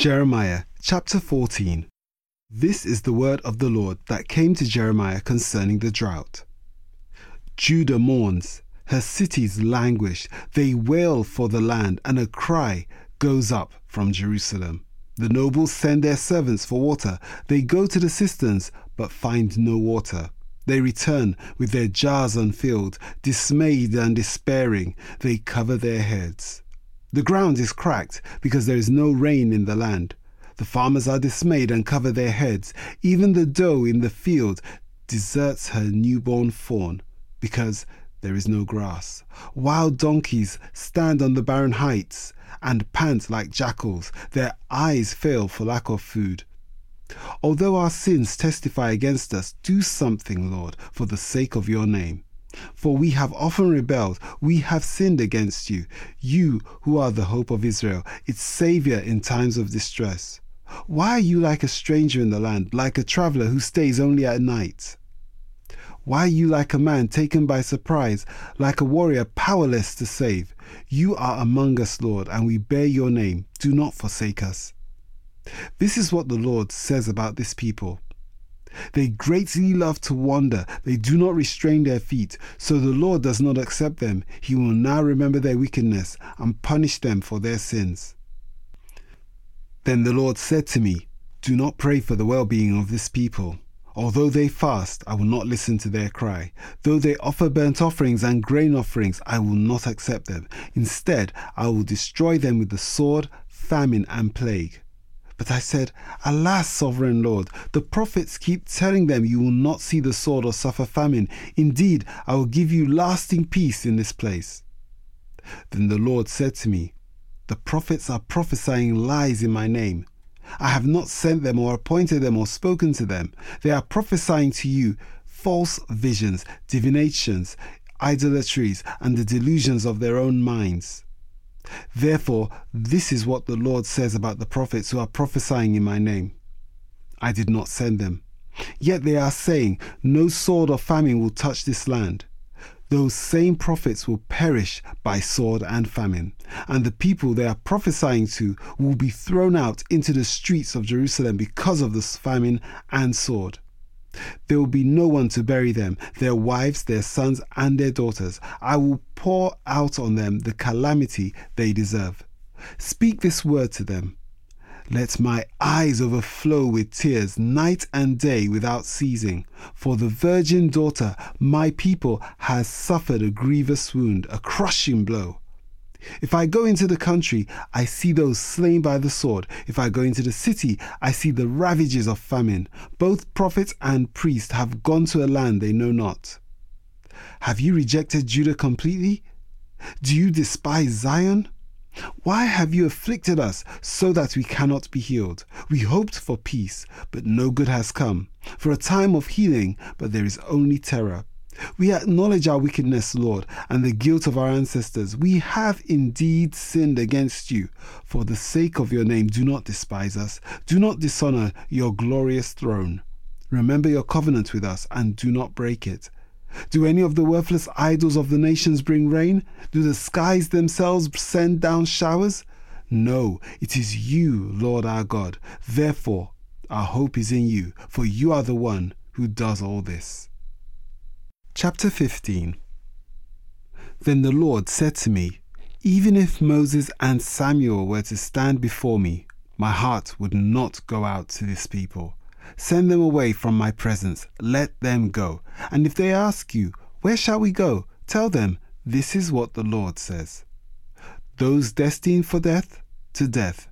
Jeremiah chapter 14. This is the word of the Lord that came to Jeremiah concerning the drought. Judah mourns, her cities languish, they wail for the land, and a cry goes up from Jerusalem. The nobles send their servants for water. They go to the cisterns, but find no water. They return with their jars unfilled, dismayed and despairing. They cover their heads. The ground is cracked because there is no rain in the land. The farmers are dismayed and cover their heads. Even the doe in the field deserts her newborn fawn because there is no grass. Wild donkeys stand on the barren heights and pant like jackals. Their eyes fail for lack of food. Although our sins testify against us, do something, Lord, for the sake of your name. For we have often rebelled, we have sinned against you, you who are the hope of Israel, its Saviour in times of distress. Why are you like a stranger in the land, like a traveller who stays only at night? Why are you like a man taken by surprise, like a warrior powerless to save? You are among us, Lord, and we bear your name. Do not forsake us. This is what the Lord says about this people. They greatly love to wander. They do not restrain their feet. So the Lord does not accept them. He will now remember their wickedness and punish them for their sins. Then the Lord said to me, Do not pray for the well being of this people. Although they fast, I will not listen to their cry. Though they offer burnt offerings and grain offerings, I will not accept them. Instead, I will destroy them with the sword, famine, and plague. But I said, Alas, sovereign Lord, the prophets keep telling them you will not see the sword or suffer famine. Indeed, I will give you lasting peace in this place. Then the Lord said to me, The prophets are prophesying lies in my name. I have not sent them or appointed them or spoken to them. They are prophesying to you false visions, divinations, idolatries, and the delusions of their own minds. Therefore, this is what the Lord says about the prophets who are prophesying in my name. I did not send them. Yet they are saying, No sword or famine will touch this land. Those same prophets will perish by sword and famine, and the people they are prophesying to will be thrown out into the streets of Jerusalem because of this famine and sword. There will be no one to bury them, their wives, their sons, and their daughters. I will pour out on them the calamity they deserve. Speak this word to them. Let my eyes overflow with tears night and day without ceasing. For the virgin daughter, my people, has suffered a grievous wound, a crushing blow. If I go into the country, I see those slain by the sword. If I go into the city, I see the ravages of famine. Both prophets and priests have gone to a land they know not. Have you rejected Judah completely? Do you despise Zion? Why have you afflicted us so that we cannot be healed? We hoped for peace, but no good has come. For a time of healing, but there is only terror. We acknowledge our wickedness, Lord, and the guilt of our ancestors. We have indeed sinned against you. For the sake of your name, do not despise us. Do not dishonor your glorious throne. Remember your covenant with us and do not break it. Do any of the worthless idols of the nations bring rain? Do the skies themselves send down showers? No, it is you, Lord our God. Therefore, our hope is in you, for you are the one who does all this. Chapter 15 Then the Lord said to me, Even if Moses and Samuel were to stand before me, my heart would not go out to this people. Send them away from my presence. Let them go. And if they ask you, Where shall we go? Tell them, This is what the Lord says. Those destined for death, to death.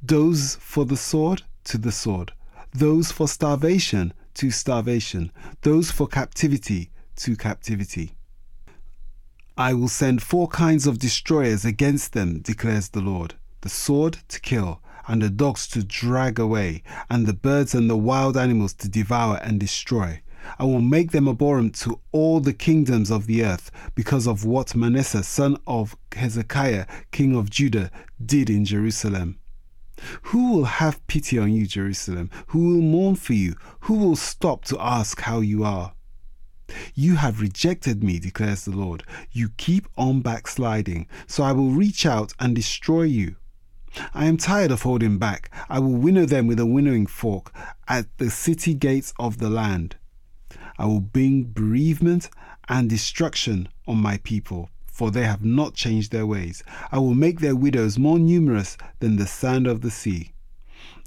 Those for the sword, to the sword. Those for starvation, to starvation. Those for captivity, to captivity. I will send four kinds of destroyers against them, declares the Lord the sword to kill, and the dogs to drag away, and the birds and the wild animals to devour and destroy. I will make them abhorrent to all the kingdoms of the earth because of what Manasseh, son of Hezekiah, king of Judah, did in Jerusalem. Who will have pity on you, Jerusalem? Who will mourn for you? Who will stop to ask how you are? You have rejected me, declares the Lord. You keep on backsliding, so I will reach out and destroy you. I am tired of holding back. I will winnow them with a winnowing fork at the city gates of the land. I will bring bereavement and destruction on my people, for they have not changed their ways. I will make their widows more numerous than the sand of the sea.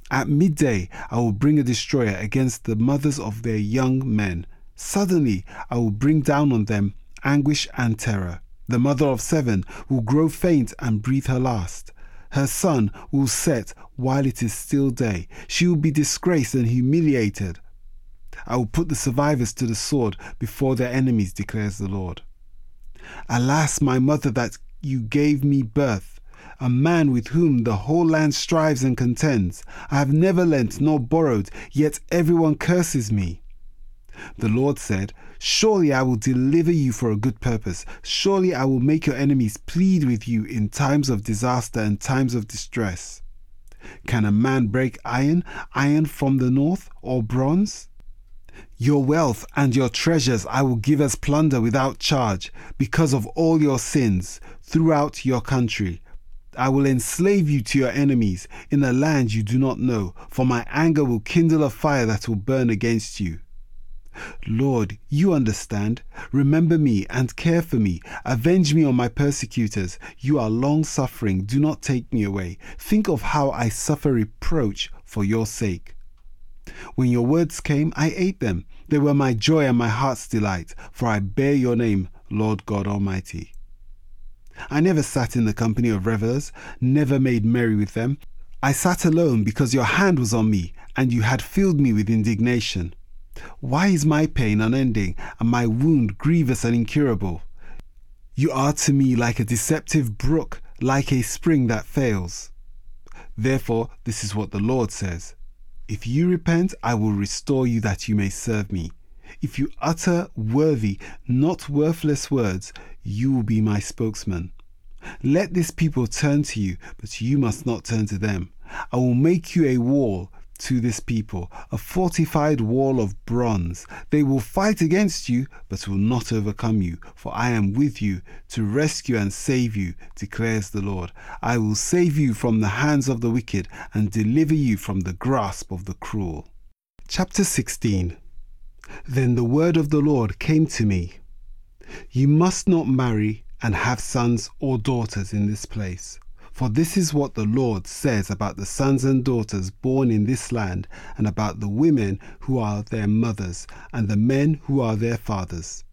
At midday, I will bring a destroyer against the mothers of their young men. Suddenly, I will bring down on them anguish and terror. The mother of seven will grow faint and breathe her last. Her sun will set while it is still day. She will be disgraced and humiliated. I will put the survivors to the sword before their enemies, declares the Lord. Alas, my mother, that you gave me birth, a man with whom the whole land strives and contends. I have never lent nor borrowed, yet everyone curses me. The Lord said, Surely I will deliver you for a good purpose. Surely I will make your enemies plead with you in times of disaster and times of distress. Can a man break iron, iron from the north, or bronze? Your wealth and your treasures I will give as plunder without charge, because of all your sins throughout your country. I will enslave you to your enemies in a land you do not know, for my anger will kindle a fire that will burn against you. Lord, you understand. Remember me and care for me. Avenge me on my persecutors. You are long suffering. Do not take me away. Think of how I suffer reproach for your sake. When your words came, I ate them. They were my joy and my heart's delight, for I bear your name, Lord God Almighty. I never sat in the company of revellers, never made merry with them. I sat alone because your hand was on me, and you had filled me with indignation. Why is my pain unending and my wound grievous and incurable? You are to me like a deceptive brook, like a spring that fails. Therefore, this is what the Lord says If you repent, I will restore you that you may serve me. If you utter worthy, not worthless words, you will be my spokesman. Let this people turn to you, but you must not turn to them. I will make you a wall to this people, a fortified wall of bronze. They will fight against you, but will not overcome you, for I am with you to rescue and save you, declares the Lord. I will save you from the hands of the wicked and deliver you from the grasp of the cruel. Chapter 16 Then the word of the Lord came to me You must not marry and have sons or daughters in this place for this is what the Lord says about the sons and daughters born in this land, and about the women who are their mothers, and the men who are their fathers.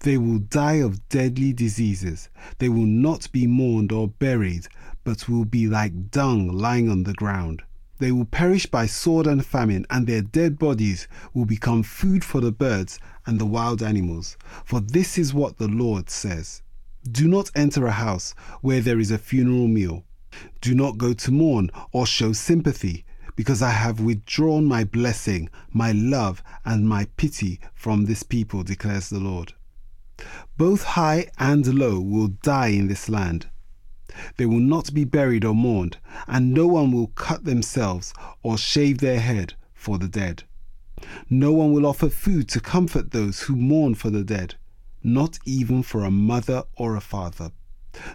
They will die of deadly diseases. They will not be mourned or buried, but will be like dung lying on the ground. They will perish by sword and famine, and their dead bodies will become food for the birds and the wild animals. For this is what the Lord says. Do not enter a house where there is a funeral meal. Do not go to mourn or show sympathy, because I have withdrawn my blessing, my love, and my pity from this people, declares the Lord. Both high and low will die in this land. They will not be buried or mourned, and no one will cut themselves or shave their head for the dead. No one will offer food to comfort those who mourn for the dead not even for a mother or a father,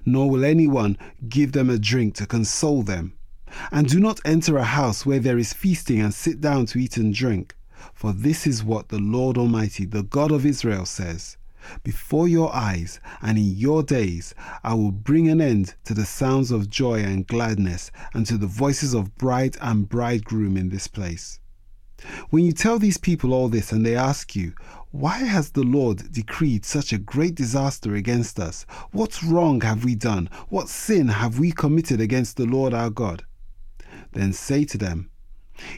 nor will anyone give them a drink to console them. And do not enter a house where there is feasting and sit down to eat and drink, for this is what the Lord Almighty, the God of Israel, says Before your eyes and in your days, I will bring an end to the sounds of joy and gladness and to the voices of bride and bridegroom in this place. When you tell these people all this and they ask you, Why has the Lord decreed such a great disaster against us? What wrong have we done? What sin have we committed against the Lord our God? Then say to them,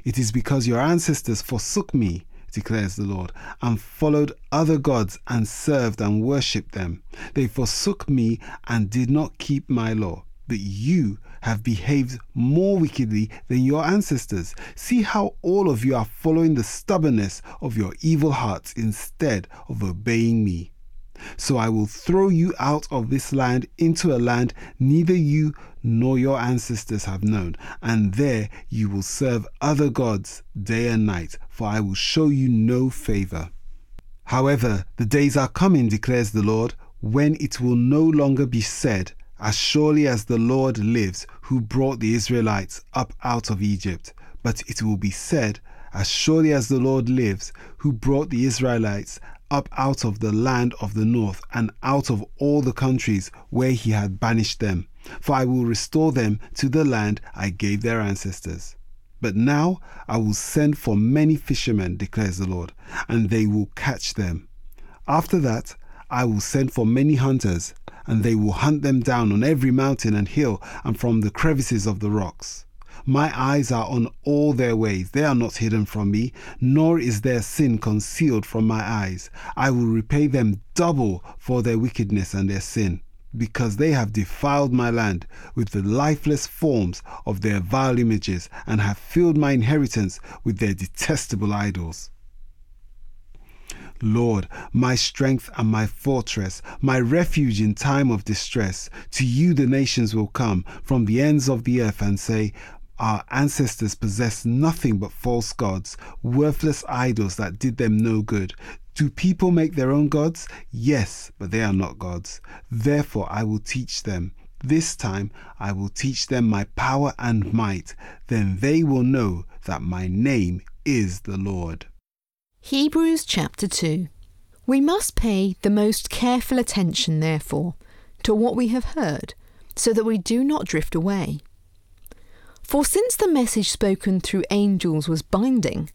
It is because your ancestors forsook me declares the Lord, and followed other gods and served and worshipped them. They forsook me and did not keep my law. But you have behaved more wickedly than your ancestors. See how all of you are following the stubbornness of your evil hearts instead of obeying me. So I will throw you out of this land into a land neither you nor your ancestors have known, and there you will serve other gods day and night, for I will show you no favor. However, the days are coming, declares the Lord, when it will no longer be said, As surely as the Lord lives, who brought the Israelites up out of Egypt, but it will be said, As surely as the Lord lives, who brought the Israelites up out of the land of the north and out of all the countries where he had banished them. For I will restore them to the land I gave their ancestors. But now I will send for many fishermen, declares the Lord, and they will catch them. After that, I will send for many hunters, and they will hunt them down on every mountain and hill and from the crevices of the rocks. My eyes are on all their ways. They are not hidden from me, nor is their sin concealed from my eyes. I will repay them double for their wickedness and their sin, because they have defiled my land with the lifeless forms of their vile images and have filled my inheritance with their detestable idols. Lord, my strength and my fortress, my refuge in time of distress, to you the nations will come from the ends of the earth and say, our ancestors possessed nothing but false gods, worthless idols that did them no good. Do people make their own gods? Yes, but they are not gods. Therefore, I will teach them. This time I will teach them my power and might. Then they will know that my name is the Lord. Hebrews chapter 2. We must pay the most careful attention, therefore, to what we have heard, so that we do not drift away. For since the message spoken through angels was binding,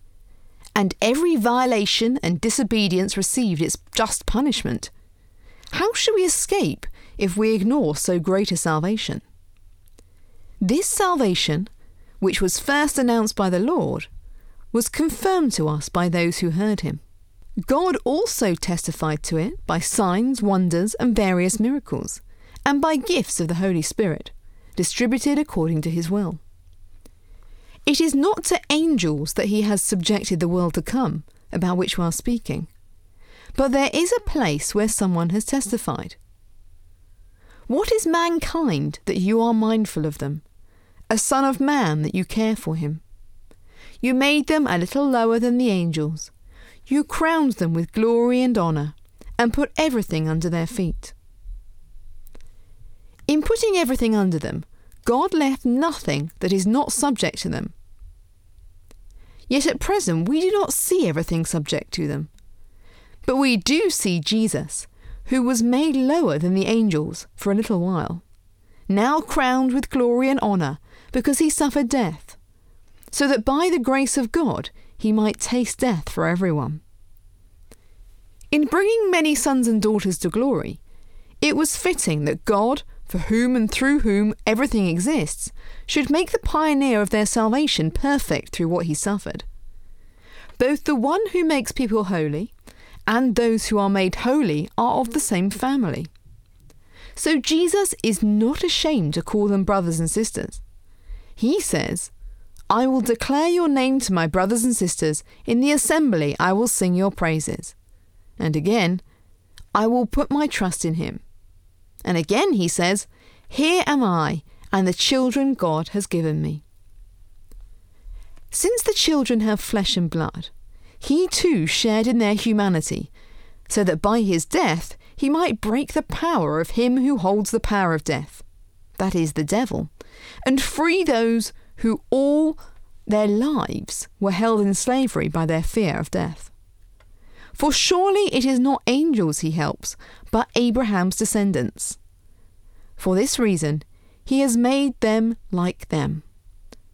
and every violation and disobedience received its just punishment, how shall we escape if we ignore so great a salvation? This salvation, which was first announced by the Lord, was confirmed to us by those who heard him. God also testified to it by signs, wonders, and various miracles, and by gifts of the Holy Spirit, distributed according to his will. It is not to angels that he has subjected the world to come, about which we are speaking. But there is a place where someone has testified. What is mankind that you are mindful of them? A son of man that you care for him? You made them a little lower than the angels. You crowned them with glory and honour, and put everything under their feet. In putting everything under them, God left nothing that is not subject to them. Yet at present we do not see everything subject to them. But we do see Jesus, who was made lower than the angels for a little while, now crowned with glory and honour because he suffered death, so that by the grace of God he might taste death for everyone. In bringing many sons and daughters to glory, it was fitting that God, for whom and through whom everything exists, should make the pioneer of their salvation perfect through what he suffered. Both the one who makes people holy and those who are made holy are of the same family. So Jesus is not ashamed to call them brothers and sisters. He says, I will declare your name to my brothers and sisters. In the assembly I will sing your praises. And again, I will put my trust in him. And again he says, Here am I, and the children God has given me. Since the children have flesh and blood, he too shared in their humanity, so that by his death he might break the power of him who holds the power of death, that is, the devil, and free those who all their lives were held in slavery by their fear of death. For surely it is not angels he helps, but Abraham's descendants. For this reason, he has made them like them,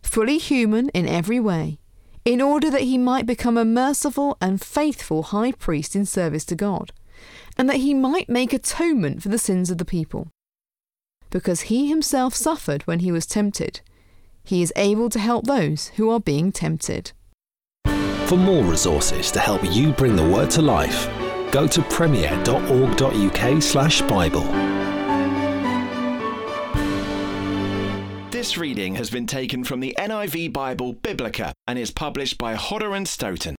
fully human in every way, in order that he might become a merciful and faithful high priest in service to God, and that he might make atonement for the sins of the people. Because he himself suffered when he was tempted, he is able to help those who are being tempted. For more resources to help you bring the word to life, go to premier.org.uk/bible. This reading has been taken from the NIV Bible Biblica and is published by Hodder and Stoughton.